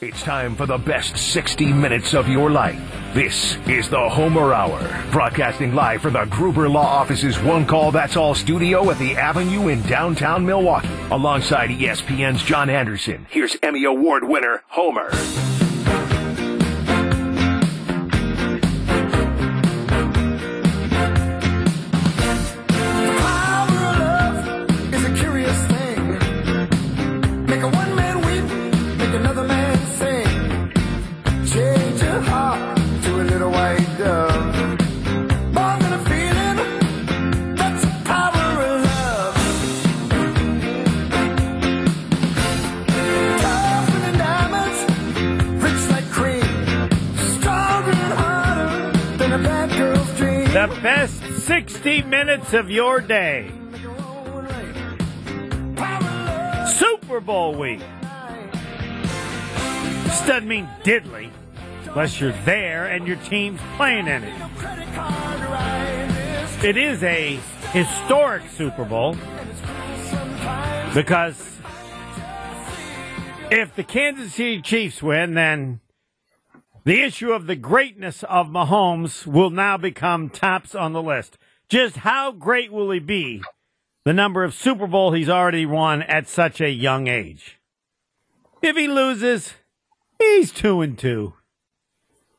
It's time for the best 60 minutes of your life. This is the Homer Hour, broadcasting live from the Gruber Law Office's One Call That's All studio at the Avenue in downtown Milwaukee. Alongside ESPN's John Anderson, here's Emmy Award winner Homer. 60 minutes of your day. Super Bowl week. This doesn't mean diddly unless you're there and your team's playing in it. It is a historic Super Bowl because if the Kansas City Chiefs win, then the issue of the greatness of Mahomes will now become tops on the list. Just how great will he be? The number of Super Bowl he's already won at such a young age. If he loses, he's two and two.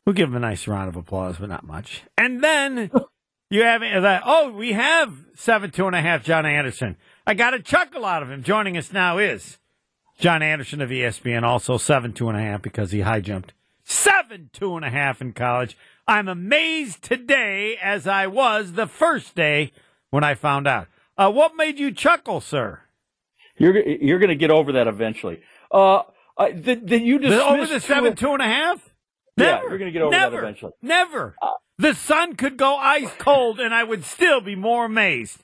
We'll give him a nice round of applause, but not much. And then you have that. Oh, we have seven two and a half. John Anderson. I got a chuckle out of him. Joining us now is John Anderson of ESPN, also seven two and a half because he high jumped seven two and a half in college. I'm amazed today as I was the first day when I found out. Uh, what made you chuckle, sir? You're you're going to get over that eventually. Uh, I, that, that you just over the seven two and a half. Yeah, Never. you're going to get over Never. that eventually. Never. Uh, the sun could go ice cold, and I would still be more amazed.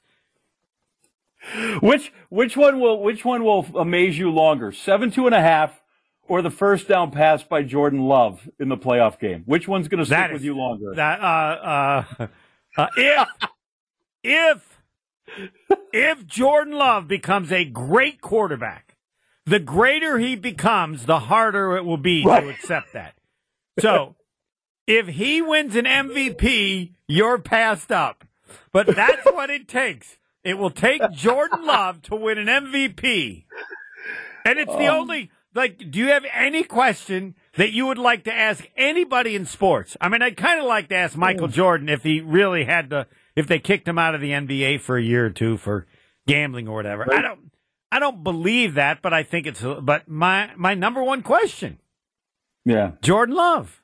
Which which one will which one will amaze you longer? Seven two and a half, or the first down pass by Jordan Love in the playoff game? Which one's going to stick That with you longer? That uh, uh, uh, if if if Jordan Love becomes a great quarterback, the greater he becomes, the harder it will be Right. to accept that. So, if he wins an MVP, you're passed up. But that's what it takes. It will take Jordan Love to win an MVP. And it's the only like do you have any question that you would like to ask anybody in sports? I mean, I'd kind of like to ask Michael Jordan if he really had to if they kicked him out of the NBA for a year or two for gambling or whatever. I don't I don't believe that, but I think it's but my my number one question, yeah. Jordan Love.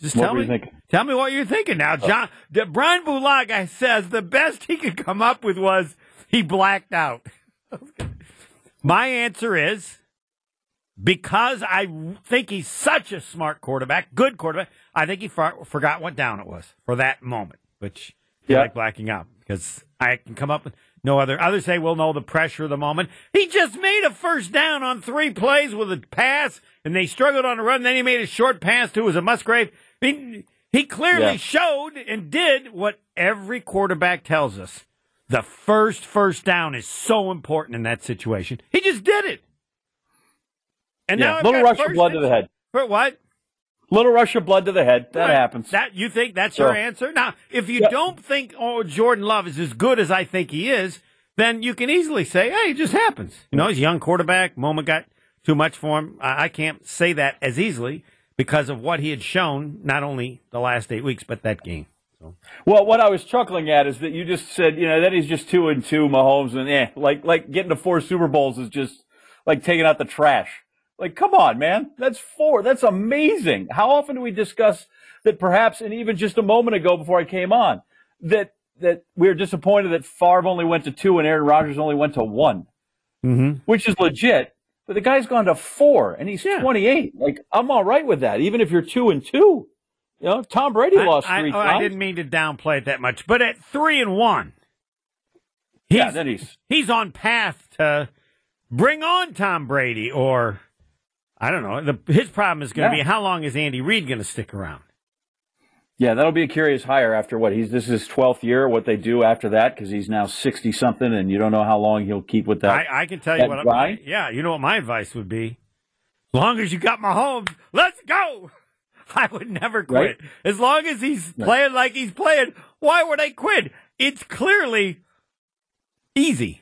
Just What tell me thinking? Tell me what you're thinking now, oh. John. D- Brian Bulaga says the best he could come up with was he blacked out. My answer is because I think he's such a smart quarterback, good quarterback. I think he for- forgot what down it was for that moment, which I Yeah. like blacking out because I can come up with no other. Others say, well, no, the pressure of the moment. He just made a first down on three plays with a pass, and they struggled on a run. Then he made a short pass to was a Musgrave. I mean, he clearly Yeah. showed and did what every quarterback tells us. The first first down is so important in that situation. He just did it. And now yeah. I've Little rush of blood to the head. For what? Little rush of blood to the head. That Right. happens. That you think that's So- your answer? Now, if you Yeah. don't think oh Jordan Love is as good as I think he is, then you can easily say, "Hey, it just happens." You know, he's a young quarterback. Moment got too much for him. I, I can't say that as easily because of what he had shown, not only the last eight weeks, but that game. Well, what I was chuckling at is that you just said, you know, that he's just two and two, Mahomes, and eh, like like getting to four Super Bowls is just like taking out the trash. Like, come on, man, that's four. That's amazing. How often do we discuss that? Perhaps, and even just a moment ago before I came on, that that we are disappointed that Favre only went to two and Aaron Rodgers only went to one, Mm-hmm. which is legit. But the guy's gone to four, and he's Yeah. 28. Like, I'm all right with that, even if you're two and two. You know, Tom Brady lost I, three I, times. I didn't mean to downplay it that much, but at three and one, he's, yeah, then he's he's on path to bring on Tom Brady, or I don't know. The, his problem is going to Yeah. be how long is Andy Reid going to stick around? Yeah, that'll be a curious hire after what he's. This is his twelfth year. What they do after that because he's now sixty something, and you don't know how long he'll keep with that. I, I can tell you what. My, yeah, you know what my advice would be. As long as you got Mahomes, let's go. I would never quit. Right. As long as he's playing like he's playing, why would I quit? It's clearly easy.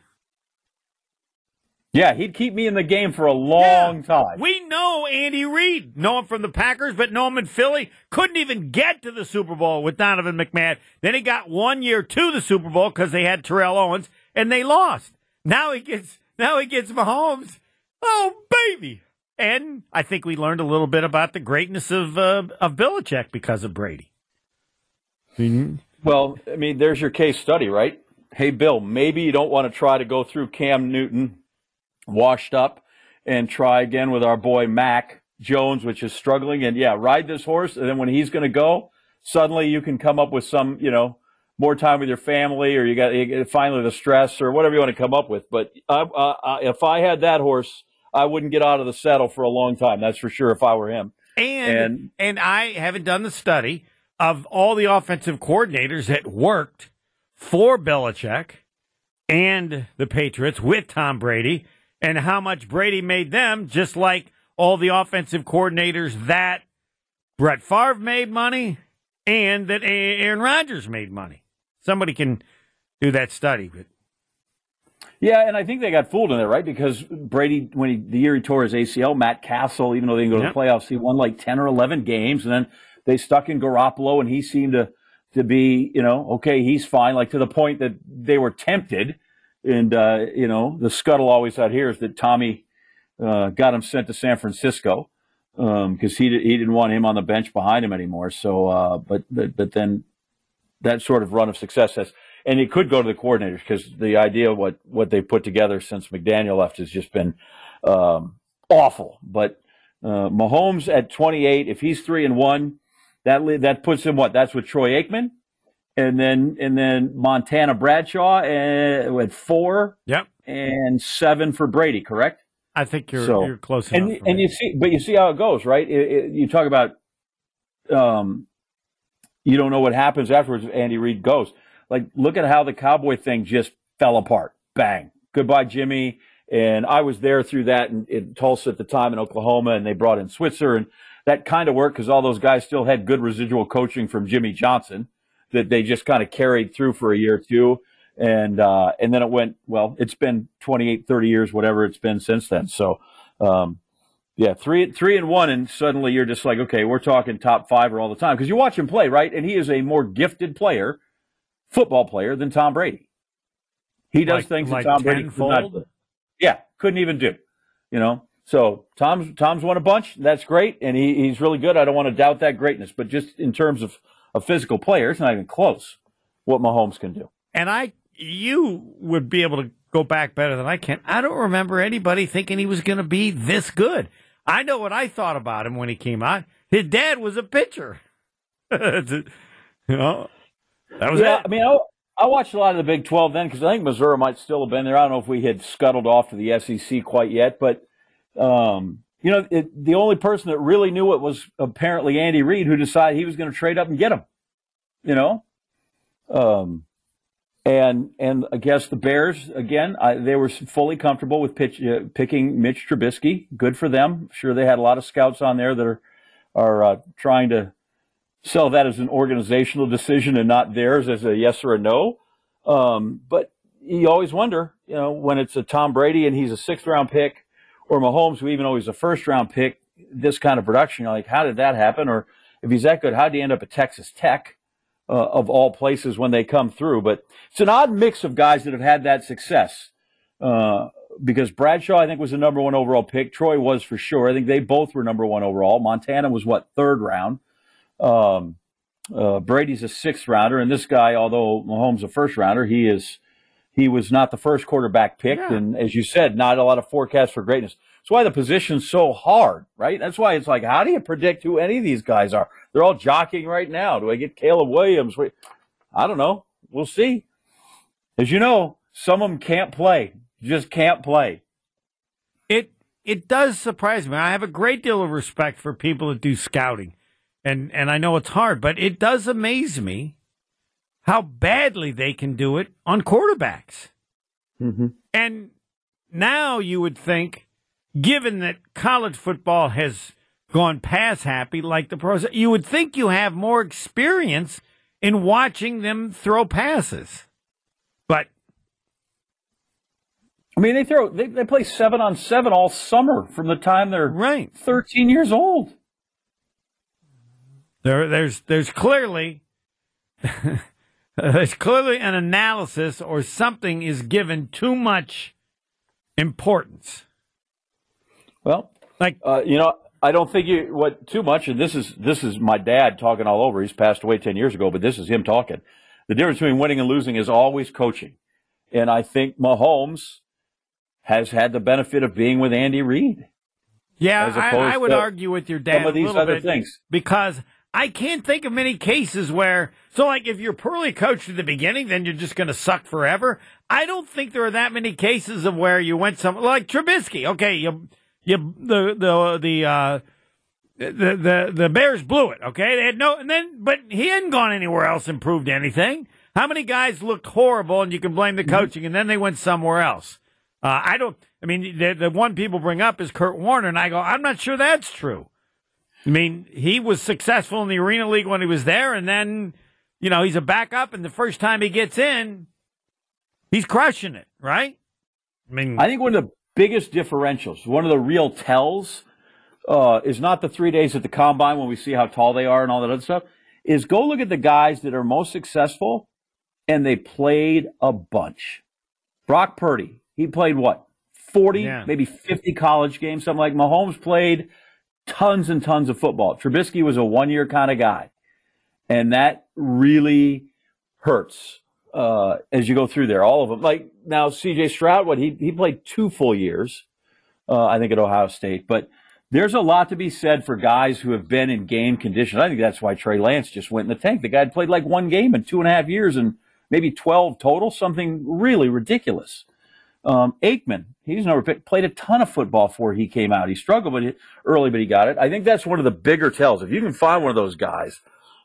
Yeah, he'd keep me in the game for a long Yeah. time. We know Andy Reid, know him from the Packers, but know him in Philly. Couldn't even get to the Super Bowl with Donovan McMahon. Then he got one year to the Super Bowl because they had Terrell Owens and they lost. Now he gets now he gets Mahomes. Oh baby! And I think we learned a little bit about the greatness of uh, of Belichick because of Brady. Well, I mean, there's your case study, right? Hey, Bill, maybe you don't want to try to go through Cam Newton washed up and try again with our boy Mac Jones, which is struggling. And yeah, ride this horse. And then when he's going to go, suddenly you can come up with some, you know, more time with your family or you got you get finally the stress or whatever you want to come up with. But I, uh, uh, if I had that horse, I wouldn't get out of the saddle for a long time. That's for sure if I were him. And, And- and I haven't done the study of all the offensive coordinators that worked for Belichick and the Patriots with Tom Brady and how much Brady made them, just like all the offensive coordinators that Brett Favre made money and that Aaron Rodgers made money. Somebody can do that study, but Yeah, and I think they got fooled in there, right? Because Brady, when he, the year he tore his ACL, Matt Cassel, even though they didn't go Yep. to the playoffs, he won like ten or eleven games, and then they stuck in Garoppolo, and he seemed to to be, you know, okay, he's fine, like to the point that they were tempted, and uh, you know, the scuttle always out here is that Tommy uh, got him sent to San Francisco because he he didn't want him on the bench behind him anymore. So, uh, but, but but then that sort of run of success has, and it could go to the coordinators because the idea what what they put together since McDaniel left has just been um, awful. But uh, Mahomes at 28, if he's three and one, that that puts him what? That's with Troy Aikman, and then and then Montana Bradshaw uh, at four yep, and seven for Brady, correct? I think you're So- you're close enough. and and you see, but you see how it goes, right? It, it, you talk about, um, you don't know what happens afterwards if Andy Reid goes. Like, look at how the Cowboy thing just fell apart. Bang, goodbye, Jimmy. And I was there through that in, in Tulsa at the time in Oklahoma, and they brought in Switzer, and that kind of worked because all those guys still had good residual coaching from Jimmy Johnson that they just kind of carried through for a year or two. And, uh, and then it went, well, it's been 28, 30 years, whatever it's been since then. So, um, yeah, three, three and one. And suddenly you're just like, okay, we're talking top five all the time because you watch him play, right? And he is a more gifted player, football player than Tom Brady. He does Like- things like that Tom Brady could not do. Yeah, couldn't even do. You know, so Tom's Tom's won a bunch. That's great, and he, he's really good. I don't want to doubt that greatness, but just in terms of a physical player, it's not even close. What Mahomes can do. and I, you would be able to go back better than I can. I don't remember anybody thinking he was going to be this good. I know what I thought about him when he came out. His dad was a pitcher. you know, that was yeah, it. I mean, I, I watched a lot of the Big 12 then because I think Missouri might still have been there. I don't know if we had scuttled off to the SEC quite yet, but um, you know, it, the only person that really knew it was apparently Andy Reid, who decided he was going to trade up and get him. You know, um, and and I guess the Bears again, I, they were fully comfortable with pitch, uh, picking Mitch Trubisky. Good for them. Sure, they had a lot of scouts on there that are are uh, trying to sell that as an organizational decision and not theirs as a yes or a no. Um, but you always wonder, you know, when it's a Tom Brady and he's a sixth round pick, or Mahomes, who even though he's a first round pick, this kind of production, you're like, how did that happen? Or if he's that good, how did he end up at Texas Tech? Uh, of all places when they come through, but it's an odd mix of guys that have had that success. Uh, because Bradshaw, I think, was the number one overall pick. Troy was for sure. I think they both were number one overall. Montana was what third round. Um, uh, Brady's a sixth rounder, and this guy, although Mahomes a first rounder, he is he was not the first quarterback picked, Yeah. and as you said, not a lot of forecasts for greatness. That's why the position's so hard, right? That's why it's like, how do you predict who any of these guys are? They're all jockeying right now. Do I get Caleb Williams? Wait, I don't know. We'll see. As you know, some of them can't play, just can't play. it it does surprise me. I have a great deal of respect for people that do scouting, and and I know it's hard, but it does amaze me how badly they can do it on quarterbacks. Mm-hmm. And now you would think given that college football has gone pass happy like the pros, you would think you have more experience in watching them throw passes. But I mean, they throw they, they play seven on seven all summer from the time they're right, thirteen years old. There, there's there's clearly there's clearly an analysis or something is given too much importance. Well, like uh, you know, I don't think you what too much. And this is this is my dad talking all over. He's passed away ten years ago, but this is him talking. The difference between winning and losing is always coaching, and I think Mahomes has had the benefit of being with Andy Reid. Yeah, I, I, would argue with your dad some of these other bit things because I can't think of many cases where so like if you're poorly coached at the beginning, then you're just going to suck forever. I don't think there are that many cases of where you went some like Trubisky. Okay, you you the the the uh, the the the Bears blew it. Okay, they had no, and then but he hadn't gone anywhere else and proved anything. How many guys looked horrible and you can blame the mm-hmm. coaching, and then they went somewhere else? Uh, I don't. I mean, the the one people bring up is Kurt Warner, and I go, I'm not sure that's true. I mean, he was successful in the Arena League when he was there, and then you know he's a backup, and the first time he gets in, he's crushing it, right? I mean, I think one of the biggest differentials, one of the real tells, uh, is not the three days at the combine when we see how tall they are and all that other stuff. Is go look at the guys that are most successful, and they played a bunch. Brock Purdy, he played what forty, yeah. maybe fifty college games, something like. Mahomes played tons and tons of football. Trubisky was a one year kind of guy, and that really hurts uh, as you go through there, all of them. Like now, C.J. Stroud, what he he played two full years, uh, I think at Ohio State, but there's a lot to be said for guys who have been in game conditions. I think that's why Trey Lance just went in the tank. The guy had played like one game in two and a half years and maybe 12 total, something really ridiculous. Um, Aikman, he's never played a ton of football before he came out. He struggled early, but he got it. I think that's one of the bigger tells. If you can find one of those guys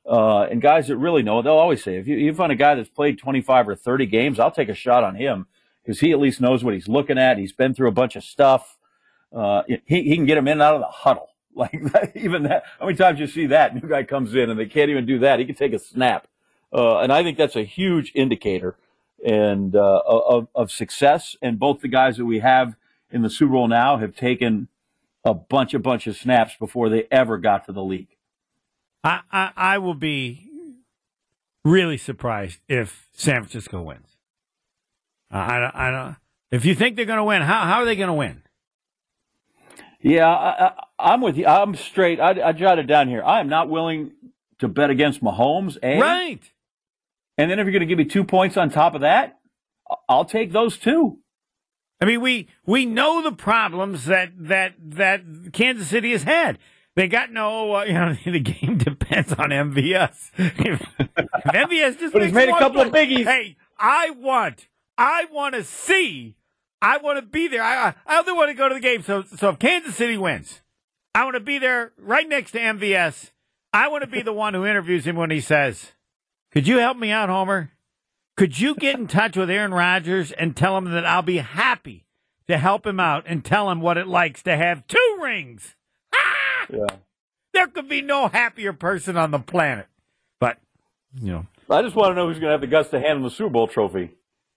uh, and guys that really know, they'll always say, if you, you find a guy that's played 25 or 30 games, I'll take a shot on him because he at least knows what he's looking at. He's been through a bunch of stuff. Uh, he, he can get him in and out of the huddle. Like that, even that, how many times you see that new guy comes in and they can't even do that. He can take a snap. Uh, and I think that's a huge indicator and, uh, of, of success. And both the guys that we have in the Super Bowl now have taken a bunch, a bunch of snaps before they ever got to the league. I, I, I will be really surprised if San Francisco wins. Uh, I, I don't. If you think they're going to win, how how are they going to win? Yeah, I, am with you. I'm straight. I, I jotted down here. I am not willing to bet against Mahomes. A, right. And then if you're going to give me two points on top of that, I'll take those two. I mean, we we know the problems that that that Kansas City has had. They got no, uh, you know, the game depends on MVS. if, MVS just but he's made a couple play, of biggies. Hey, I want, I want to see, I want to be there. I, I only want to go to the game. So, so if Kansas City wins, I want to be there right next to MVS. I want to be the one who interviews him when he says, "Could you help me out, Homer? Could you get in touch with Aaron Rodgers and tell him that I'll be happy to help him out and tell him what it likes to have two rings?" Ah! Yeah. There could be no happier person on the planet. But, you know. I just want to know who's going to have the guts to hand him the Super Bowl trophy.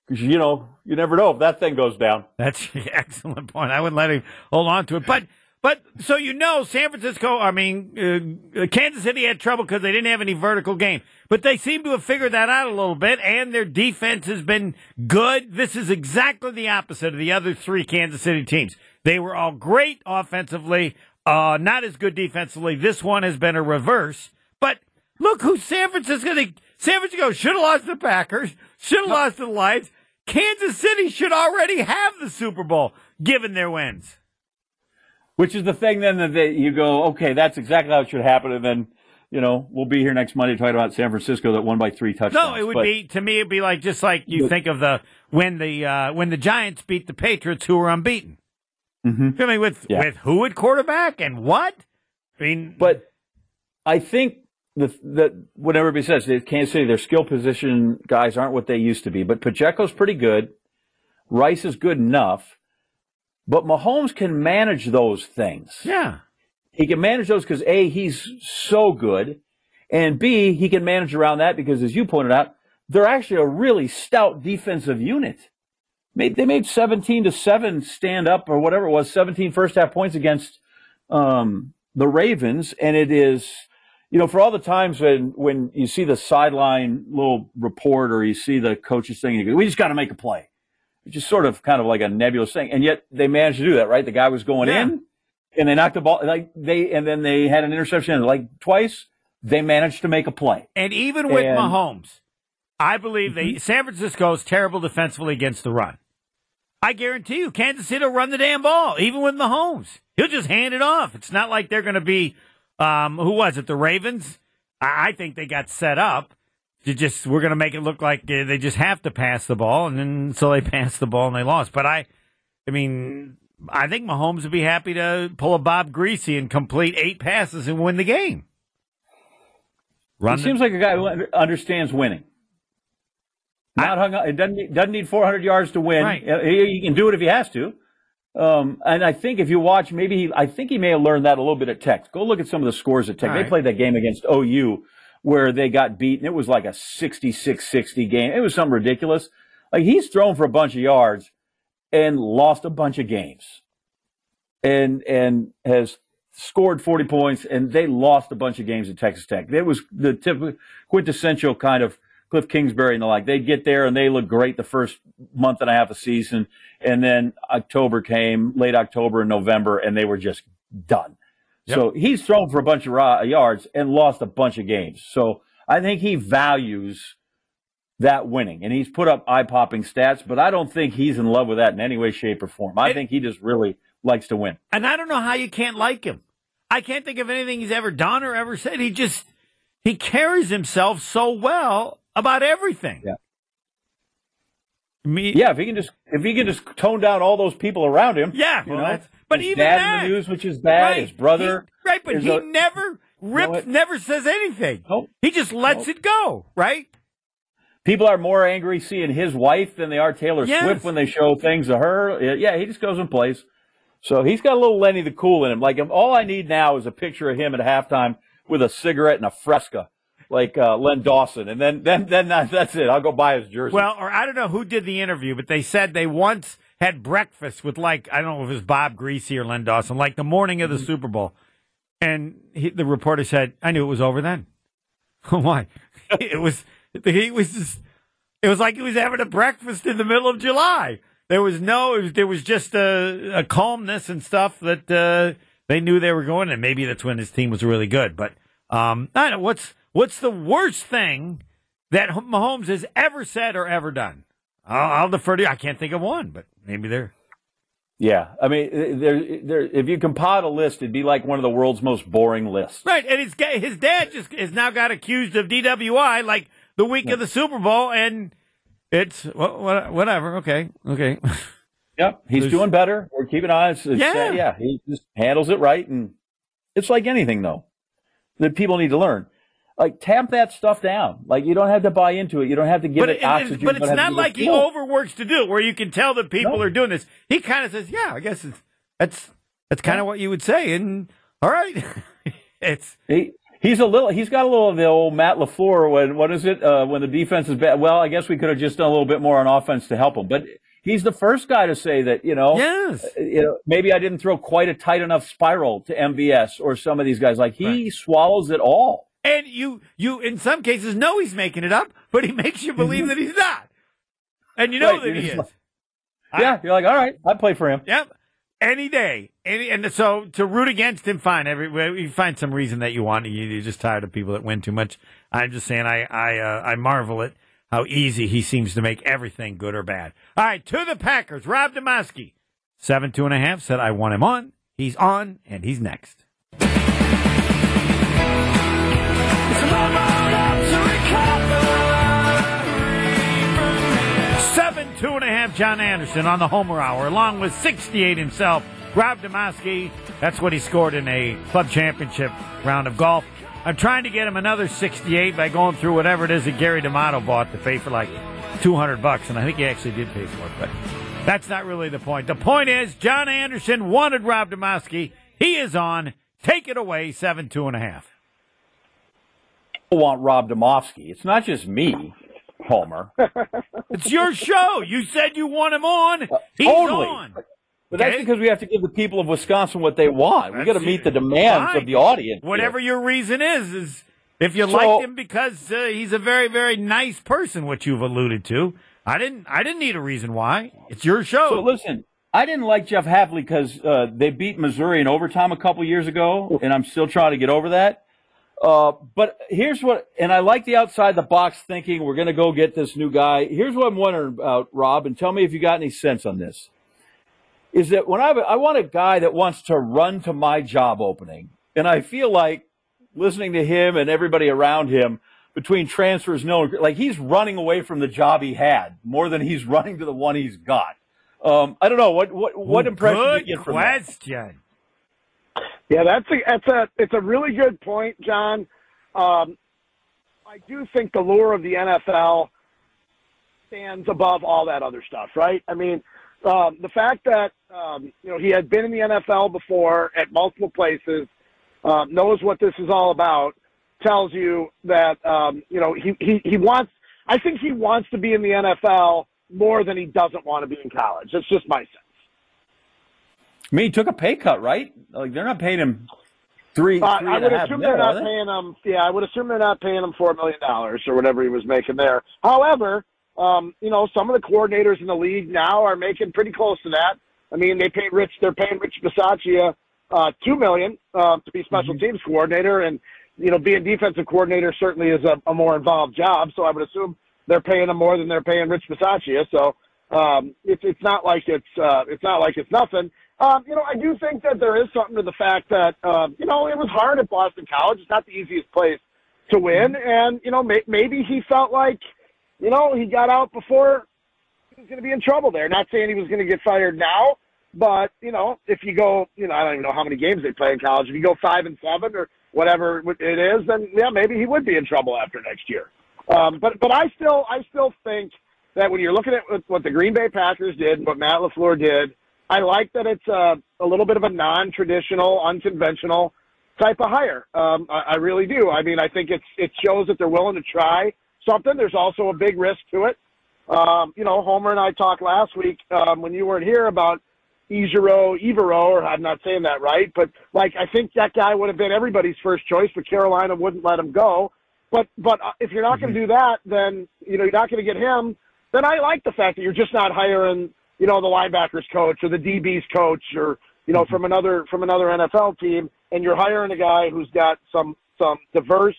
Because, you know, you never know if that thing goes down. That's an excellent point. I wouldn't let him hold on to it. But, but so you know, San Francisco, I mean, uh, Kansas City had trouble because they didn't have any vertical game. But they seem to have figured that out a little bit, and their defense has been good. This is exactly the opposite of the other three Kansas City teams. They were all great offensively, uh, not as good defensively. This one has been a reverse. But look who San Francisco. They, San Francisco should have lost the Packers. Should have lost the Lions. Kansas City should already have the Super Bowl given their wins. Which is the thing then that they, you go, okay, that's exactly how it should happen, and then you know we'll be here next Monday talking about San Francisco that won by three touchdowns. No, it would but, be to me. It'd be like just like you but, think of the when the uh, when the Giants beat the Patriots, who were unbeaten. Mm-hmm. I mean, with yeah. with who at quarterback and what? I mean, but I think the the what everybody says, Kansas City, their skill position guys aren't what they used to be. But Pacheco's pretty good. Rice is good enough. But Mahomes can manage those things. Yeah. He can manage those because A, he's so good. And B, he can manage around that because, as you pointed out, they're actually a really stout defensive unit. They made 17 to 7 stand up or whatever it was, 17 first half points against um, the Ravens. And it is, you know, for all the times when, when you see the sideline little report or you see the coaches saying, we just got to make a play. It's just sort of kind of like a nebulous thing. And yet they managed to do that, right? The guy was going yeah. in and they knocked the ball like they, and then they had an interception like twice. They managed to make a play. And even with and, Mahomes, I believe mm-hmm. they San Francisco is terrible defensively against the run. I guarantee you, Kansas City will run the damn ball, even with Mahomes. He'll just hand it off. It's not like they're going to be, um, who was it, the Ravens? I, I think they got set up to just, we're going to make it look like they just have to pass the ball, and then so they passed the ball and they lost. But I, I mean, I think Mahomes would be happy to pull a Bob Griese and complete eight passes and win the game. Run he the, seems like a guy who understands winning. Not hung up. It doesn't need, doesn't need 400 yards to win. Right. He, he, can do it if he has to. Um, and I think if you watch, maybe he, I think he may have learned that a little bit at Tech. Go look at some of the scores at Tech. All they right. played that game against OU where they got beaten. It was like a 66-60 game. It was something ridiculous. Like he's thrown for a bunch of yards and lost a bunch of games and, and has scored 40 points and they lost a bunch of games at Texas Tech. It was the typical quintessential kind of Cliff Kingsbury and the like. They'd get there and they look great the first month and a half of season, and then October came, late October and November, and they were just done. Yep. So he's thrown for a bunch of yards and lost a bunch of games. So I think he values that winning, and he's put up eye popping stats. But I don't think he's in love with that in any way, shape, or form. I it, think he just really likes to win. And I don't know how you can't like him. I can't think of anything he's ever done or ever said. He just he carries himself so well about everything. Yeah. Me, yeah, if he can just if he can just tone down all those people around him. Yeah, well, know, but even dad that, in the news, which is bad. Right, his brother, he, right? But he a, never rips, never says anything. Nope. He just lets nope. it go. Right. People are more angry seeing his wife than they are Taylor yes. Swift when they show things to her. Yeah, he just goes and plays. So he's got a little Lenny the Cool in him. Like all I need now is a picture of him at halftime with a cigarette and a fresca like uh, Len Dawson, and then then then that's it. I'll go buy his jersey. Well, or I don't know who did the interview, but they said they once had breakfast with like I don't know if it was Bob Griese or Len Dawson, like the morning of the mm-hmm. Super Bowl, and he, the reporter said, "I knew it was over then." Why? it was he was just. It was like he was having a breakfast in the middle of July. There was no, was, there was just a, a, calmness and stuff that uh, they knew they were going, and maybe that's when his team was really good. But um, I don't know what's What's the worst thing that Mahomes has ever said or ever done? I'll, I'll defer to you. I can't think of one, but maybe there. Yeah, I mean, eh, there, there. If you compiled a list, it'd be like one of the world's most boring lists. Right, and his his dad just is now got accused of DWI like the week yeah. of the Super Bowl, and it's whatever. Okay, okay. Yep, he's There's, doing better. We're keeping eyes. yeah, yeah, he just handles it right, and it's like anything though that people need to learn like tamp that stuff down. Like you don't have to buy into it. You don't have to give but it, it oxygen. But it's not like he overworks to do it, where you can tell that people no. are doing this. He kind of says, "Yeah, I guess it's that's that's kind of what you would say." And all right, it's he, he's a little. He's got a little of the old Matt LaFleur. When what is it? Uh, when the defense is bad. Well, I guess we could have just done a little bit more on offense to help him, but. He's the first guy to say that, you know, yes. Uh, you know, maybe I didn't throw quite a tight enough spiral to MVS or some of these guys. Like he right. swallows it all. And you, you, in some cases, know he's making it up, but he makes you believe mm-hmm. that he's not. And you know right, that he is. Like, yeah, I, you're like, all right, I play for him. Yep. Any day. Any, and so to root against him, fine. Every, you find some reason that you want. You, are just tired of people that win too much. I'm just saying, I, I, uh, I marvel at how easy he seems to make everything good or bad. All right, to the Packers. Rob Demovsky, seven two and a half said I want him on. He's on, and he's next. Seven, two and a half, John Anderson on the Homer Hour, along with 68 himself, Rob Demovsky. That's what he scored in a club championship round of golf. I'm trying to get him another 68 by going through whatever it is that Gary D'Amato bought to pay for like 200 bucks, and I think he actually did pay for it. But That's not really the point. The point is, John Anderson wanted Rob Demovsky. He is on. Take it away, seven two and a half. Want Rob Demovsky. It's not just me, Homer. it's your show. You said you want him on. He's totally. on. But that's because we have to give the people of Wisconsin what they want. we got to meet the demands fine. of the audience. Whatever here. your reason is, is if you So- liked him because uh, he's a very, very nice person, which you've alluded to. I didn't. I didn't need a reason why. It's your show. So listen, I didn't like Jeff Hafley because uh, they beat Missouri in overtime a couple years ago, and I'm still trying to get over that. Uh, but here's what, and I like the outside the box thinking. We're going to go get this new guy. Here's what I'm wondering about, Rob, and tell me if you got any sense on this. Is that when I I want a guy that wants to run to my job opening, and I feel like listening to him and everybody around him between transfers, no, like he's running away from the job he had more than he's running to the one he's got. Um, I don't know what what what impression good you get from that? Yeah, that's a that's a it's a really good point, John. Um, I do think the lure of the NFL stands above all that other stuff, right? I mean, um, the fact that um, you know he had been in the NFL before at multiple places, um, knows what this is all about, tells you that um, you know he, he he wants. I think he wants to be in the NFL more than he doesn't want to be in college. That's just my sense. I mean, he took a pay cut, right? Like they're not paying him three, Uh, three I would assume they're not they? paying him. Yeah, I would assume they're not paying him four million dollars or whatever he was making there. However, um, you know, some of the coordinators in the league now are making pretty close to that. I mean, they paid Rich. They're paying Rich Bisaccia uh, two million uh, to be special Mm-hmm. teams coordinator, and you know, being defensive coordinator certainly is a, a more involved job. So I would assume they're paying him more than they're paying Rich Bisaccia. So um, it's it's not like it's uh, it's not like it's nothing. Um, you know, I do think that there is something to the fact that um, you know it was hard at Boston College. It's not the easiest place to win, and you know may- maybe he felt like you know he got out before he was going to be in trouble there. Not saying he was going to get fired now, but you know if you go, you know I don't even know how many games they play in college. If you go five and seven or whatever it is, then yeah, maybe he would be in trouble after next year. Um, but but I still I still think that when you're looking at what- what the Green Bay Packers did, what Matt LaFleur did, I like that it's a, a little bit of a non-traditional, unconventional type of hire. Um, I, I really do. I mean, I think it's it shows that they're willing to try something. There's also a big risk to it. Um, you know, Homer and I talked last week um, when you weren't here about Ejiro, Evero, or I'm not saying that right, but like I think that guy would have been everybody's first choice, but Carolina wouldn't let him go. But but uh, if you're not going to do that, then you know you're not going to get him. Then I like the fact that you're just not hiring you know the linebackers coach or the DBs coach or you know mm-hmm. from another from another NFL team, and you're hiring a guy who's got some some diverse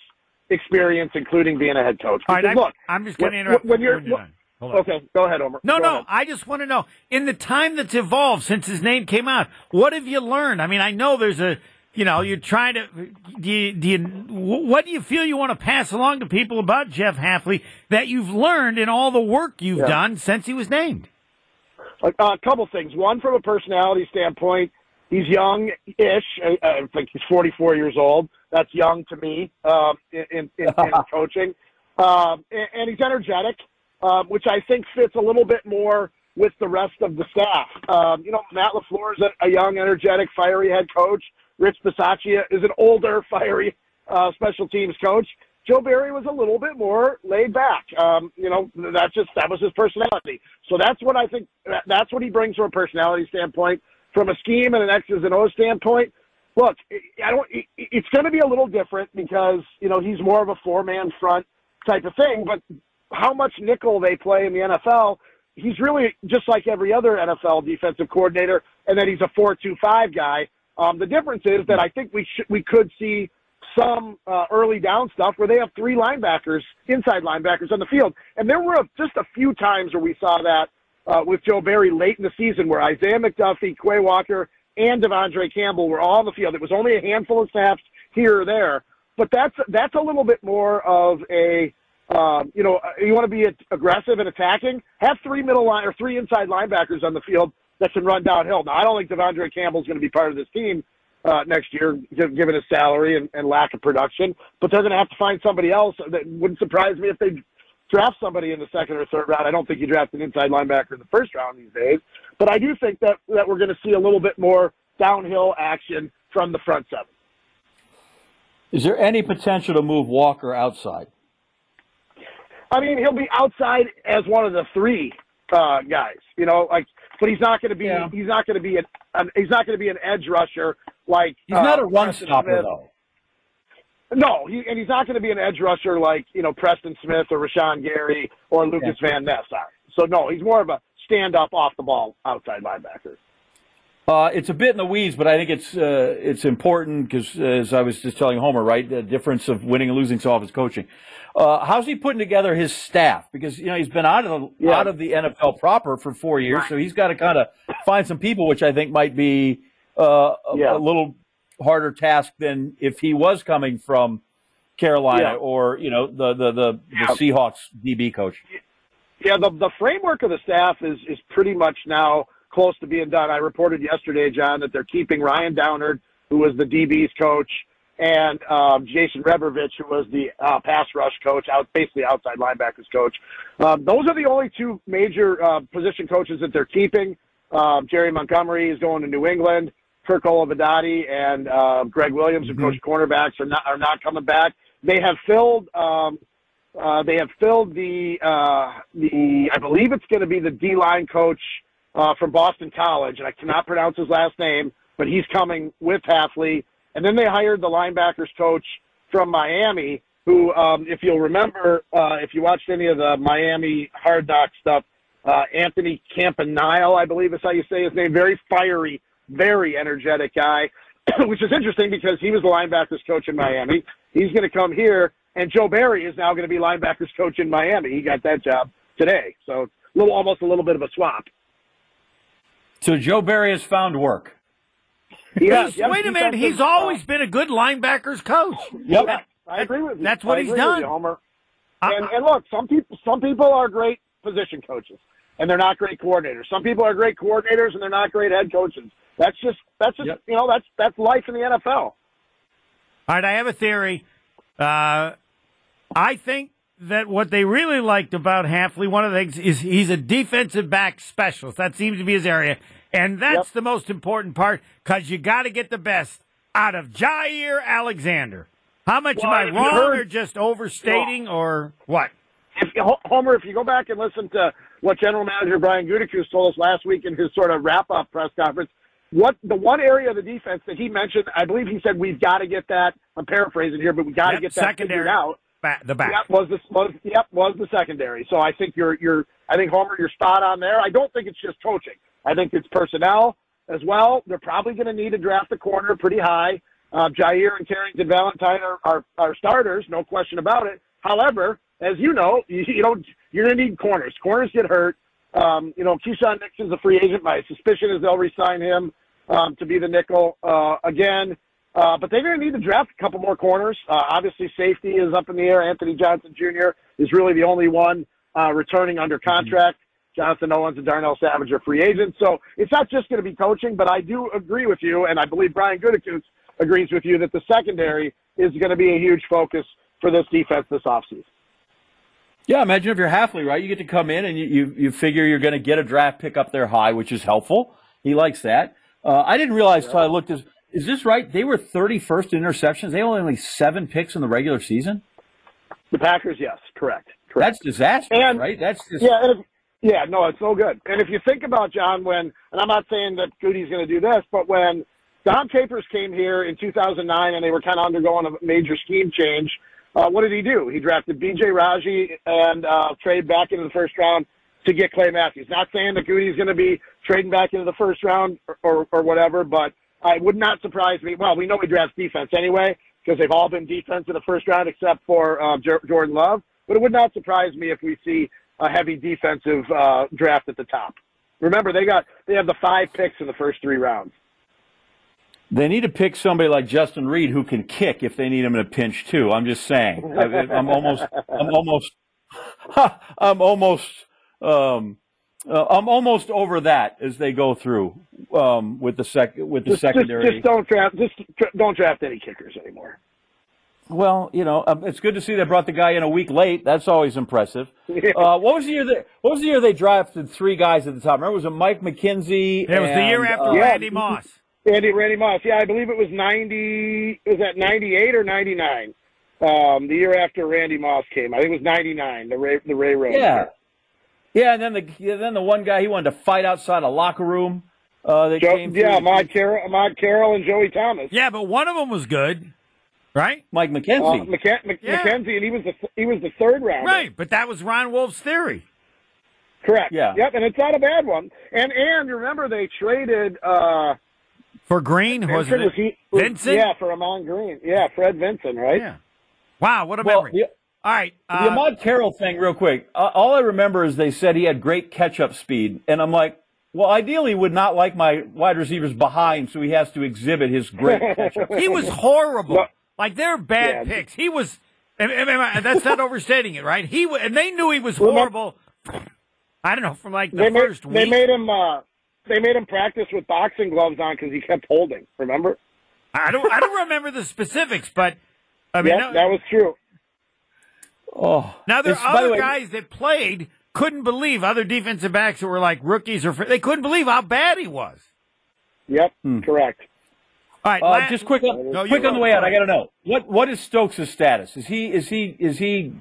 experience, including being a head coach. All right, I'm, look, I'm just going to interrupt when you you're- on. okay, go ahead, Homer. No, Go no. ahead. I just want to know in the time that's evolved since his name came out, what have you learned? I mean, I know there's a, you know, you're trying to. Do you, do you, what do you feel you want to pass along to people about Jeff Hafley that you've learned in all the work you've Yeah. done since he was named? A, a couple things. One, from a personality standpoint, he's young-ish. I, I think he's 44 years old. That's young to me um, in, in, in, in coaching. Um, and, and he's energetic, um, which I think fits a little bit more with the rest of the staff. Um, you know, Matt LaFleur is a, a young, energetic, fiery head coach. Rich Bisaccia is an older, fiery uh, special teams coach. Joe Barry was a little bit more laid back. Um, you know, that's just that was his personality. So that's what I think. That's what he brings from a personality standpoint. From a scheme and an X's and O's standpoint, look, I don't. It's going to be a little different because you know he's more of a four man front type of thing. But how much nickel they play in the NFL, he's really just like every other NFL defensive coordinator, and that he's a four-two-five guy. Um, the difference is that I think we should we could see some uh, early down stuff where they have three linebackers, inside linebackers on the field, and there were a, just a few times where we saw that uh, with Joe Barry late in the season, where Isaiah McDuffie, Quay Walker, and Devondre Campbell were all on the field. It was only a handful of snaps here or there, but that's that's a little bit more of a um, you know uh, you want to be aggressive and attacking. Have three middle line or three inside linebackers on the field that can run downhill. Now I don't think Devondre Campbell's going to be part of this team uh, next year, given his salary and, and lack of production. But they're going to have to find somebody else. That wouldn't surprise me if they draft somebody in the second or third round. I don't think you draft an inside linebacker in the first round these days. But I do think that that we're going to see a little bit more downhill action from the front seven. Is there any potential to move Walker outside? I mean, he'll be outside as one of the three uh, guys. You know, like, but he's not going to be. Yeah. He's not going to be an, an. He's not going to be an edge rusher like. He's uh, not a run Preston stopper Smith. though. No, he, and he's not going to be an edge rusher like you know Preston Smith or Rashan Gary or Lucas Van Ness are. So no, he's more of a stand up off the ball outside linebacker. Uh, it's a bit in the weeds, but I think it's uh, it's important because, as I was just telling Homer, right, the difference of winning and losing so often is coaching. Uh, how's he putting together his staff? Because you know he's been out of the Yeah. out of the NFL proper for four years, so he's got to kind of find some people, which I think might be uh, a, Yeah. a little harder task than if he was coming from Carolina Yeah. or you know the the the, the Seahawks DB coach. Yeah, the the framework of the staff is is pretty much now close to being done. I reported yesterday, John, that they're keeping Ryan Downard, who was the DB's coach, and um, Jason Rebrovich, who was the uh, pass rush coach, out basically outside linebackers coach. Um, those are the only two major uh, position coaches that they're keeping. Um, Jerry Montgomery is going to New England. Kirk Olivadotti and uh, Greg Williams, who coach cornerbacks, are not are not coming back. They have filled. Um, uh, they have filled the uh, the I believe it's going to be the D line coach uh, from Boston College, and I cannot pronounce his last name, but he's coming with Hafley. And then they hired the linebackers coach from Miami, who, um, if you'll remember, uh, if you watched any of the Miami Hard Knock stuff, uh, Anthony Campanile, I believe is how you say his name, very fiery, very energetic guy, which is interesting because he was the linebackers coach in Miami. He's going to come here, and Joe Barry is now going to be linebackers coach in Miami. He got that job today, so it's a little, almost a little bit of a swap. So Joe Barry has found work. Yeah, He's- yeah, wait a minute. defensive, He's always been a good linebackers coach. Yep. Yeah, I agree with you. That's what I he's agree with done. you, Homer. I- And, and look, some people some people are great position coaches, and they're not great coordinators. Some people are great coordinators, and they're not great head coaches. That's just that's just Yep. you know that's that's life in the NFL. All right, I have a theory. Uh, I think that what they really liked about Hafley, one of the things is he's a defensive back specialist. That seems to be his area, and that's Yep. the most important part because you got to get the best out of Jaire Alexander. How much Well, am I wrong, heard- or just overstating, or what? If Homer, if you go back and listen to what General Manager Brian Gutekunst told us last week in his sort of wrap up press conference, what the one area of the defense that he mentioned, I believe he said we've got to get that. I'm paraphrasing here, but we got to Yep, get that secondary. figured out. Back, the back. Yep, was the was yep was the secondary. So I think you're you're I think Homer you're spot on there. I don't think it's just coaching. I think it's personnel as well. They're probably going to need to draft a corner pretty high. Uh, Jaire and Carrington Valentine are, are are starters, no question about it. However, as you know, you, you know you're going to need corners. Corners get hurt. Um, you know, Keisean Nixon's a free agent. My suspicion is they'll re-sign him um, to be the nickel uh, again. Uh, but they're going to need to draft a couple more corners. Uh, obviously, safety is up in the air. Anthony Johnson Jr. is really the only one uh, returning under contract. Jonathan Owens and Darnell Savage are free agents. So it's not just going to be coaching, but I do agree with you, and I believe Brian Gutekunst agrees with you that the secondary is going to be a huge focus for this defense this offseason. Yeah, imagine if you're Hafley, right? You get to come in and you, you, you figure you're going to get a draft pick up there high, which is helpful. He likes that. Uh, I didn't realize until I looked. Is, is this right? They were 31st in interceptions. They only only seven picks in the regular season. The Packers, yes, correct. correct. That's disastrous, And- right? That's just Yeah, and if, yeah, no, it's no good. And if you think about John, when and I'm not saying that Goody's going to do this, but when Dom Capers came here in 2009 and they were kind of undergoing a major scheme change, uh, what did he do? He drafted B.J. Raji and uh, trade back into the first round to get Clay Matthews. Not saying that Goody's going to be trading back into the first round or, or, or whatever, but I would not surprise me. Well, we know he drafts defense anyway because they've all been defense in the first round except for uh, J- Jordan Love. But it would not surprise me if we see a heavy defensive uh, draft at the top. Remember, they got they have the five picks in the first three rounds. They need to pick somebody like Justin Reid who can kick if they need him in a pinch too. I'm just saying. I, I'm almost, I'm almost, I'm almost, um, uh, I'm almost over that as they go through um, with the sec with the Just, just, secondary. just don't draft just tr- don't draft any kickers anymore. Well, you know, um, it's good to see they brought the guy in a week late. That's always impressive. Uh, what was the year that? What was the year they drafted three guys at the top? Remember, it was it Mike McKenzie? It was the year after uh, Randy Moss. Andy Randy Moss. Yeah, I believe it was ninety. Was that ninety eight or ninety nine? Um, the year after Randy Moss came, I think it was ninety nine. The Ray the Ray Rose. Yeah, yeah, and then the then the one guy he wanted to fight outside a locker room. Uh, that Joe, came yeah, through. Ahmad Carroll, Ahmad Carroll, and Joey Thomas. Yeah, but one of them was good, right? Mike Uh, McKenzie. McK- Mc- Yeah. McKenzie, and he was the he was the third round. Right, but that was Ron Wolf's theory. Correct. Yeah. Yep, and it's not a bad one. And and remember they traded uh For Green, was Vinson, it was he, Vinson? Yeah, for Ahman Green. Yeah, Fred Vinson, right? Yeah. Wow, what a well, memory. the, All right. the Uh, Ahmad Carroll thing, real quick. Uh, all I remember is they said he had great catch-up speed, and I'm like, well, ideally, would not like my wide receivers behind, so he has to exhibit his great catch-up. he was horrible. Like they're bad Yeah. picks. He was. am- am I- that's not overstating it, right? He and they knew he was horrible. I don't know from like the They made first they made him uh they made him practice with boxing gloves on because he kept holding. Remember? I don't. I don't remember the specifics, but I mean, Yeah, no- that was true. Oh, now there are by the other way- guys that played couldn't believe other defensive backs that were like rookies or they couldn't believe how bad he was. Yep, Hmm. correct. All right, Uh, la- just quick, on, No, quick on the way out. I got to know what what is Stokes' status? Is he is he is he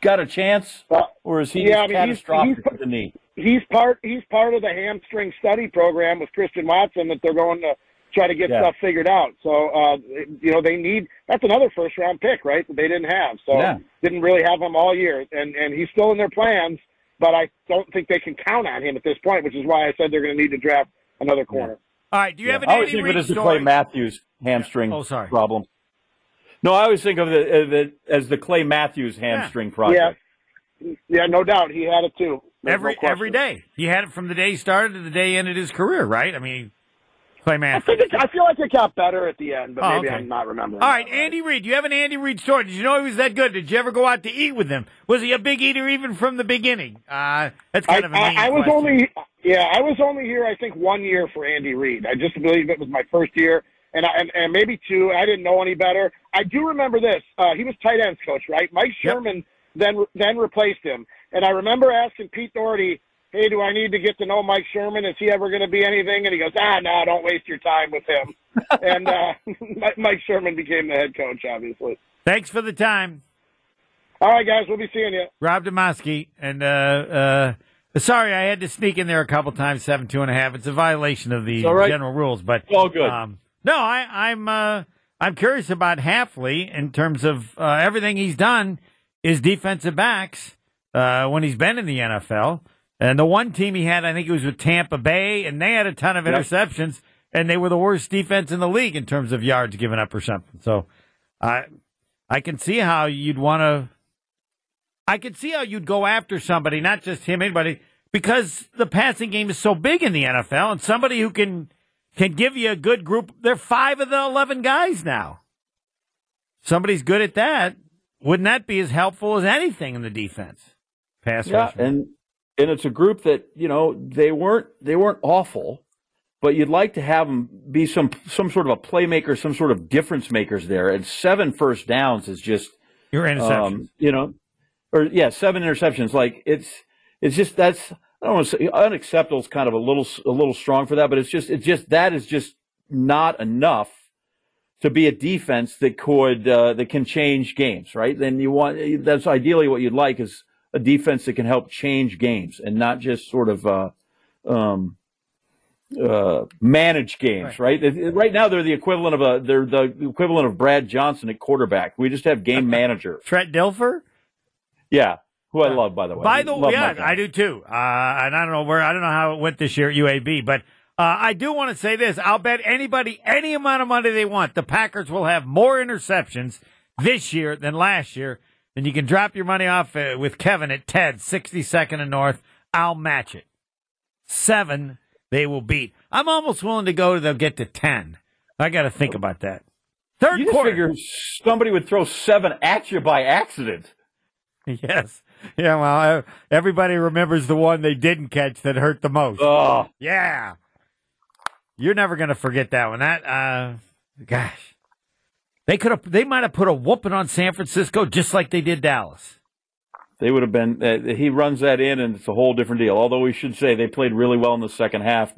got a chance, or is he yeah, just I mean, he's- catastrophic he's- with the knee? He's part he's part of the hamstring study program with Christian Watson that they're going to try to get Yeah. stuff figured out. So uh you know they need that's another first round pick, right? That they didn't have. So Yeah. didn't really have him all year, and and he's still in their plans. But I don't think they can count on him at this point, which is why I said they're going to need to draft another corner. All right, do you have an I always think of it as the? Clay Matthews hamstring Oh, sorry. problem. No, I always think of it as the Clay Matthews hamstring project. Yeah, no doubt he had it too. There's every no every day. He had it from the day he started to the day he ended his career, right? I mean, Clay I Matthews. think it, I feel like it got better at the end, but Oh, maybe okay. I'm not remembering. All right, that Andy Reid. Do you have an Andy Reid story? Did you know he was that good? Did you ever go out to eat with him? Was he a big eater even from the beginning? Uh, that's I, kind of a mean I, I was question. only yeah, I was only here I think one year for Andy Reid. I just believe it was my first year, and I, and, and maybe two. I didn't know any better. I do remember this. Uh, he was tight ends coach, right? Mike Yep. Sherman then then replaced him, and I remember asking Pete Dougherty, "Hey, do I need to get to know Mike Sherman? Is he ever going to be anything?" And he goes, "Ah, no, don't waste your time with him." and uh, Mike- Mike Sherman became the head coach, obviously. Thanks for the time, All right, guys, we'll be seeing you. Rob Demovsky. And uh, uh, sorry, I had to sneak in there a couple times. Seven two and a half. It's a violation of the It's all right. general rules, but It's all good. Um, no, I, I'm uh, I'm curious about Hafley in terms of uh, everything he's done is defensive backs uh, when he's been in the NFL. And the one team he had, I think it was with Tampa Bay, and they had a ton of Yep. interceptions, and they were the worst defense in the league in terms of yards given up or something. So, I I can see how you'd want to. I could see how you'd go after somebody, not just him, anybody, because the passing game is so big in the NFL, and somebody who can can give you a good group. They're five of the eleven guys now. Somebody's good at that. Wouldn't that be as helpful as anything in the defense? Pass Yeah, and and it's a group that you know they weren't they weren't awful, but you'd like to have them be some some sort of a playmaker, some sort of difference makers there. And seven first downs is just your interceptions. um, you know, or yeah, seven interceptions. Like it's it's just that's I don't want to say unacceptable is kind of a little a little strong for that, but it's just it's just that is just not enough to be a defense that could uh, that can change games, right? Then you want that's ideally what you'd like is a defense that can help change games and not just sort of uh, um, uh, manage games, right? Right. right now they're the equivalent of a they're the equivalent of Brad Johnson at quarterback. We just have game manager. Trent Dilfer. Yeah, who I love by the way. By the way, yeah. I do too. Uh, and I don't know where I don't know how it went this year at UAB, but uh, I do want to say this: I'll bet anybody any amount of money they want, the Packers will have more interceptions this year than last year. And you can drop your money off uh, with Kevin at Ted, 62nd and North. I'll match it. Seven, they will beat. I'm almost willing to go. to They'll get to ten. I got to think about that. Third You quarter. figure somebody would throw seven at you by accident. Yes. Yeah. Well, uh, everybody remembers the one they didn't catch that hurt the most. Oh, Yeah. You're never going to forget that one. That, uh, gosh. They could have. They might have put a whooping on San Francisco just like they did Dallas. They would have been. Uh, he runs that in, and it's a whole different deal. Although we should say they played really well in the second half.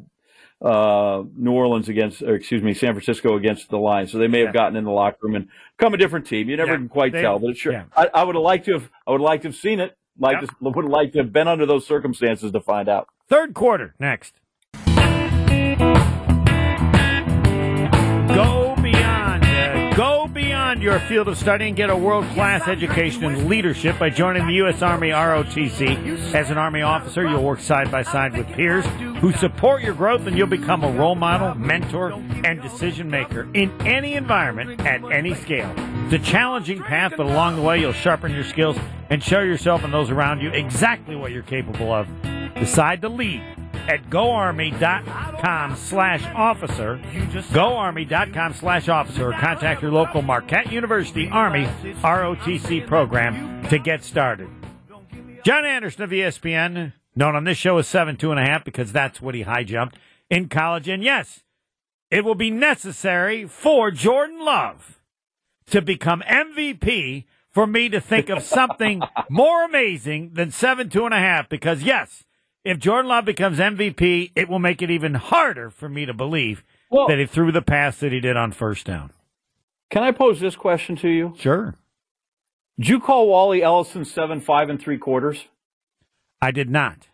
Uh, New Orleans against, or excuse me, San Francisco against the Lions. So they may have gotten in the locker room and come a different team. You never Yeah, can quite they- tell, but it sure. yeah. I, I would have liked to have. I would like to have seen it. Like Yep. would have liked to have been under those circumstances to find out. Third quarter next. Your field of study and get a world class education in leadership by joining the U.S. Army ROTC. As an Army officer, you'll work side by side with peers who support your growth, and you'll become a role model, mentor, and decision maker in any environment at any scale. It's a challenging path, but along the way, you'll sharpen your skills and show yourself and those around you exactly what you're capable of. Decide to lead at goarmy.com slash officer. Goarmy.com slash officer or contact your local Marquette University Army ROTC program to get started. John Anderson of ESPN, known on this show as 7 two and a half because that's what he high jumped in college. And yes, it will be necessary for Jordan Love to become MVP for me to think of something more amazing than seven two and a half. Because yes, if Jordan Love becomes MVP, it will make it even harder for me to believe Well- that he threw the pass that he did on first down. Can I pose this question to you? Sure, Did you call Wally Ellison seven five and three quarters? I did not.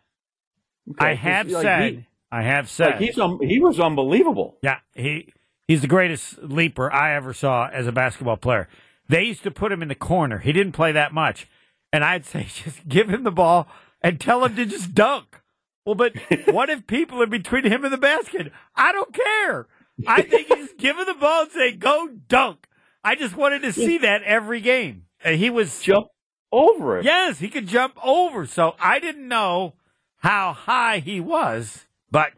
I have like, said. he- I have said. like he's um, he was unbelievable. Yeah, he he's the greatest leaper I ever saw as a basketball player. They used to put him in the corner. He didn't play that much. And I'd say just give him the ball and tell him to just dunk. Well, but what if people are between him and the basket? I don't care. I think you just give him the ball and say, go dunk. I just wanted to see that every game. And he was Jump over it. Yes, he could jump over. So I didn't know how high he was, but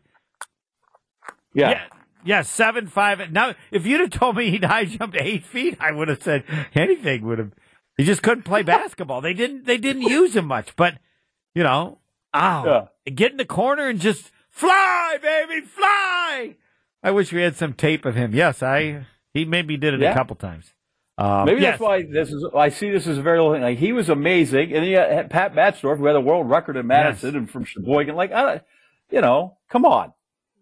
yeah. yeah, yeah, seven five. Now, if you'd have told me he'd high jumped eight feet, I would have said anything would have. He just couldn't play basketball. They didn't. They didn't use him much. But you know, oh, get in the corner and just fly, baby, fly. I wish we had some tape of him. Yes, I. He maybe did it a couple times. Um, Maybe yes. that's why this is. I see this as a very little thing. Like he was amazing, and then you had Pat Matzdorf, who had a world record in Madison and from Sheboygan. Like, I, you know, come on.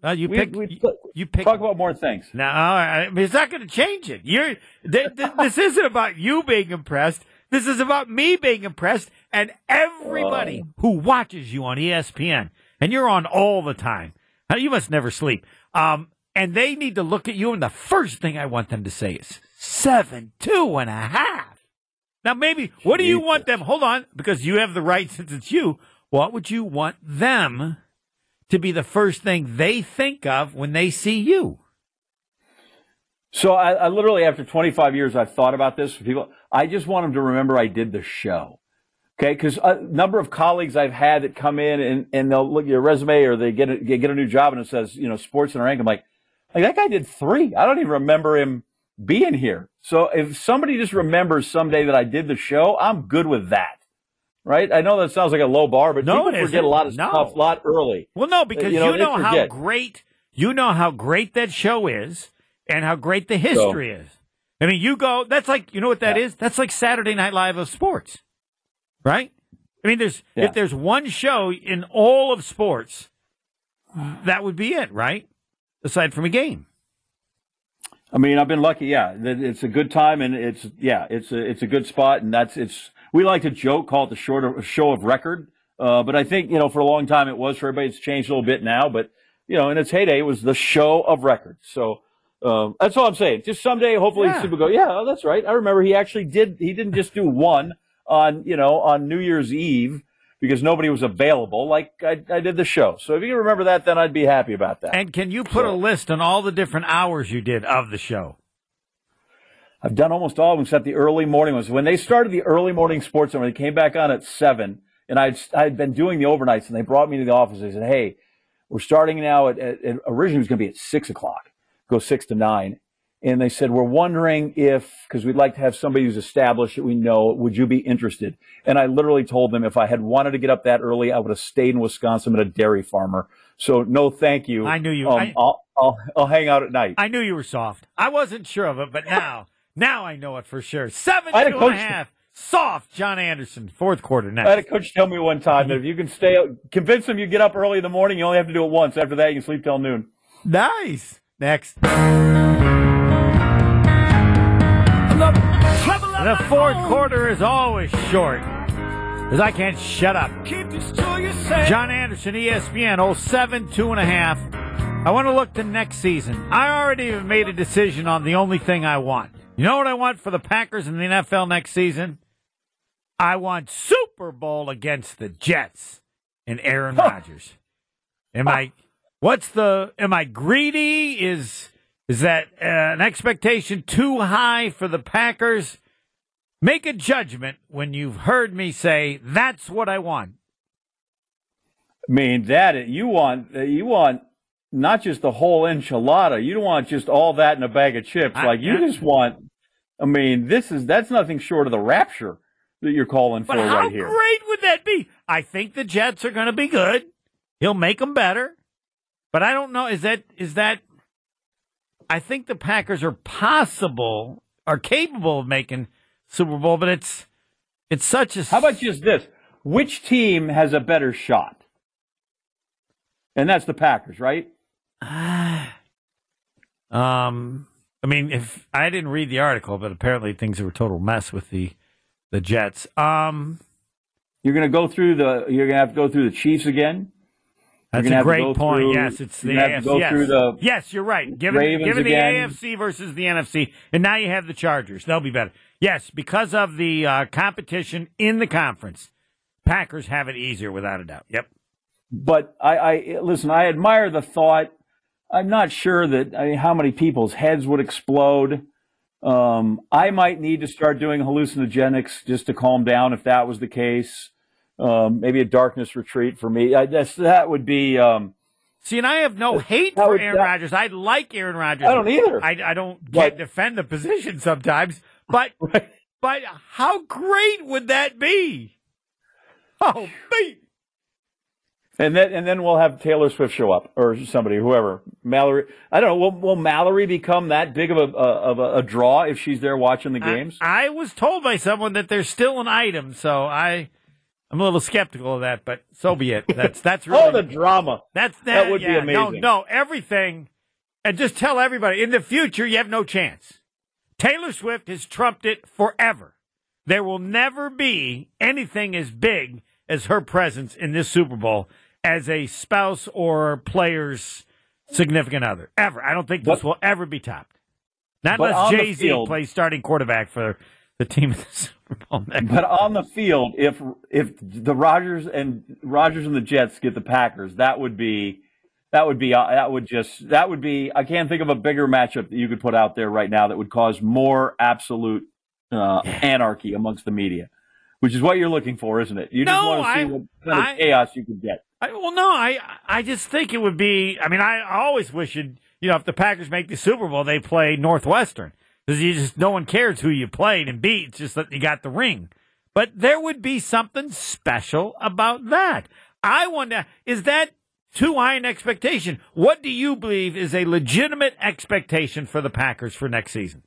Uh, you We- pick. we- you, you pick. Talk about more things. No, I mean, it's not going to change it. You're th- th- this isn't about you being impressed. This is about me being impressed and everybody who watches you on ESPN. And you're on all the time. Now, you must never sleep. Um, and they need to look at you, and the first thing I want them to say is seven, two and a half. Now, maybe what do you Jesus. want them? Hold on, because you have the right since it's you. What would you want them to be the first thing they think of when they see you? So I, I literally, after 25 years, I've thought about this. For people, I just want them to remember I did the show. Okay, because a uh, number of colleagues I've had that come in and, and they'll look at your resume or they get a, get a new job and it says you know sports and rank. I'm like, like that guy did three. I don't even remember him being here. So if somebody just remembers someday that I did the show, I'm good with that. Right? I know that sounds like a low bar, but No, people forget a lot of No. stuff a lot early. Well, no, because You you know, know, how great you know how great that show is, and how great the history is. I mean, you go. That's like you know what that is. Yeah. That's like Saturday Night Live of sports, right? I mean, there's Yeah. if there's one show in all of sports, that would be it, right? Aside from a game. I mean, I've been lucky. Yeah, it's a good time, and it's yeah, it's a it's a good spot, and that's it's. We like to joke, call it the short of, show of record, uh, but I think you know for a long time it was for everybody. It's changed a little bit now, but you know, in its heyday, it was the show of record. So um, that's all I'm saying. Just someday, hopefully, Yeah. people go, yeah, oh, that's right. I remember he actually did. He didn't just do one on you know on New Year's Eve because nobody was available. Like I, I did the show. So if you can remember that, then I'd be happy about that. And can you put a list on all the different hours you did of the show? I've done almost all of them except the early morning ones. When they started the early morning sports, and when they came back on at seven, and I'd I'd been doing the overnights, and they brought me to the office. They said, "Hey, we're starting now at, at, at originally it was going to be at six o'clock, go six to nine, and they said we're wondering if because we'd like to have somebody who's established that we know. Would you be interested?" And I literally told them if I had wanted to get up that early, I would have stayed in Wisconsin at a dairy farmer. So no, thank you. I knew you- Um, I- I'll, I'll I'll hang out at night. I knew you were soft. I wasn't sure of it, but now, Now I know it for sure. Seven, I had a and a half. Soft, John Anderson. Fourth quarter next. I had a coach tell me one time that if you can stay, convince them you get up early in the morning, you only have to do it once. After that, you can sleep till noon. Nice. Next. The fourth quarter is always short. Because I can't shut up. John Anderson, ESPN, 07, two and a half. I want to look to next season. I already have made a decision on the only thing I want. You know what I want for the Packers in the NFL next season? I want Super Bowl against the Jets and Aaron Rodgers. Am I? What's the? Am I greedy? Is is that uh, an expectation too high for the Packers? Make a judgment when you've heard me say that's what I want. I mean, that you want you want not just the whole enchilada. You don't want just all that in a bag of chips. I- like you I- just want. I mean, this is that's nothing short of the rapture that you're calling for right here. great would that be? I think the Jets are going to be good. He'll make them better. But I don't know. Is that is that? I think the Packers are possible, are capable of making Super Bowl, but it's it's such a. How about just this? Which team has a better shot? And that's the Packers, right? Um, I mean, if I didn't read the article, but apparently things were a total mess with the the Jets. Um, You're going to go through the. You're going to have to go through the Chiefs again. that's a great point. through- yes, it's the AFC. yes. through the yes, you're right. Given, Ravens given the again. AFC versus the NFC, and now you have the Chargers. They'll be better. Yes, because of the uh, competition in the conference, Packers have it easier without a doubt. Yep. But I, I listen. I admire the thought. I'm not sure that I mean, how many people's heads would explode. Um, I might need to start doing hallucinogenics just to calm down if that was the case. Um, maybe a darkness retreat for me. I, that's, that would be. Um, See, and I have no hate for would- Aaron that- Rodgers. I like Aaron Rodgers. I don't either. I, I don't But- can't defend the position sometimes, but but how great would that be? Oh, and then and then we'll have Taylor Swift show up or somebody, whoever. Mallory. I don't know. Will, will Mallory become that big of a of a, a draw if she's there watching the games? I, I was told by someone that there's still an item, so I I'm a little skeptical of that, but so be it. That's that's oh, really oh, the drama. that's that would be yeah, No, amazing. no, everything, and just tell everybody in the future you have no chance. Taylor Swift has trumped it forever. There will never be anything as big as her presence in this Super Bowl as a spouse or player's significant other. Ever. I don't think this But- will ever be topped. Not unless Jay Z plays starting quarterback for the team in the Super Bowl next. But on the field, if if the Rodgers and Rodgers and the Jets get the Packers, that would be that would be uh, that would just that would be. I can't think of a bigger matchup that you could put out there right now that would cause more absolute uh, anarchy amongst the media, which is what you're looking for, isn't it? You just No, want to see I- what kind of I- chaos you could get. I, well, no, I I just think it would be. I mean, I always wish it. You know, if the Packers make the Super Bowl, they play Northwestern because you just no one cares who you played and beat. It's just that you got the ring. But there would be something special about that. I wonder, is that too high an expectation? What do you believe is a legitimate expectation for the Packers for next season?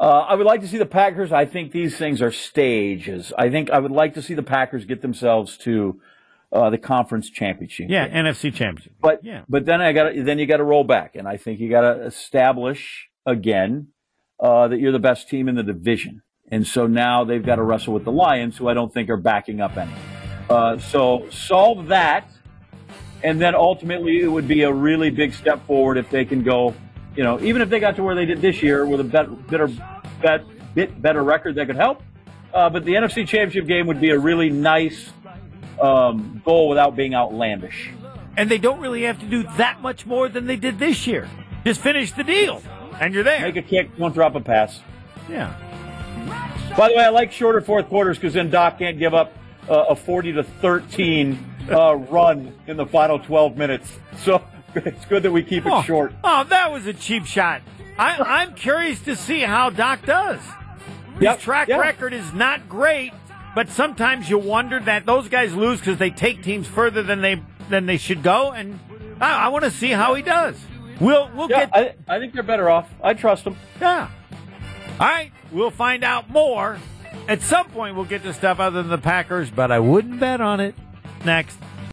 Uh, I would like to see the Packers. I think these things are stages. I think I would like to see the Packers get themselves to uh, the conference championship. Yeah, NFC Championship. But Yeah. but then I got then you got to roll back, and I think you got to establish again uh, that you're the best team in the division. And so now they've got to wrestle with the Lions, who I don't think are backing up any. Uh, so solve that, and then ultimately it would be a really big step forward if they can go. You know, even if they got to where they did this year with a bet, better, bet, bit better record, that could help. Uh, but the NFC Championship game would be a really nice um, goal without being outlandish. And they don't really have to do that much more than they did this year. Just finish the deal, and you're there. Make a kick, don't drop a pass. yeah. By the way, I like shorter fourth quarters because then Doc can't give up uh, a 40 to 13 uh, run in the final 12 minutes. So it's good that we keep it Oh, short. Oh, that was a cheap shot. I, I'm curious to see how Doc does. His Yep, track yeah. record is not great, but sometimes you wonder that those guys lose because they take teams further than they than they should go, and I, I want to see how he does. We'll we'll Yeah, get I, I think they're better off. I trust them. yeah. All right, we'll find out more. At some point, we'll get to stuff other than the Packers, but I wouldn't bet on it. Next.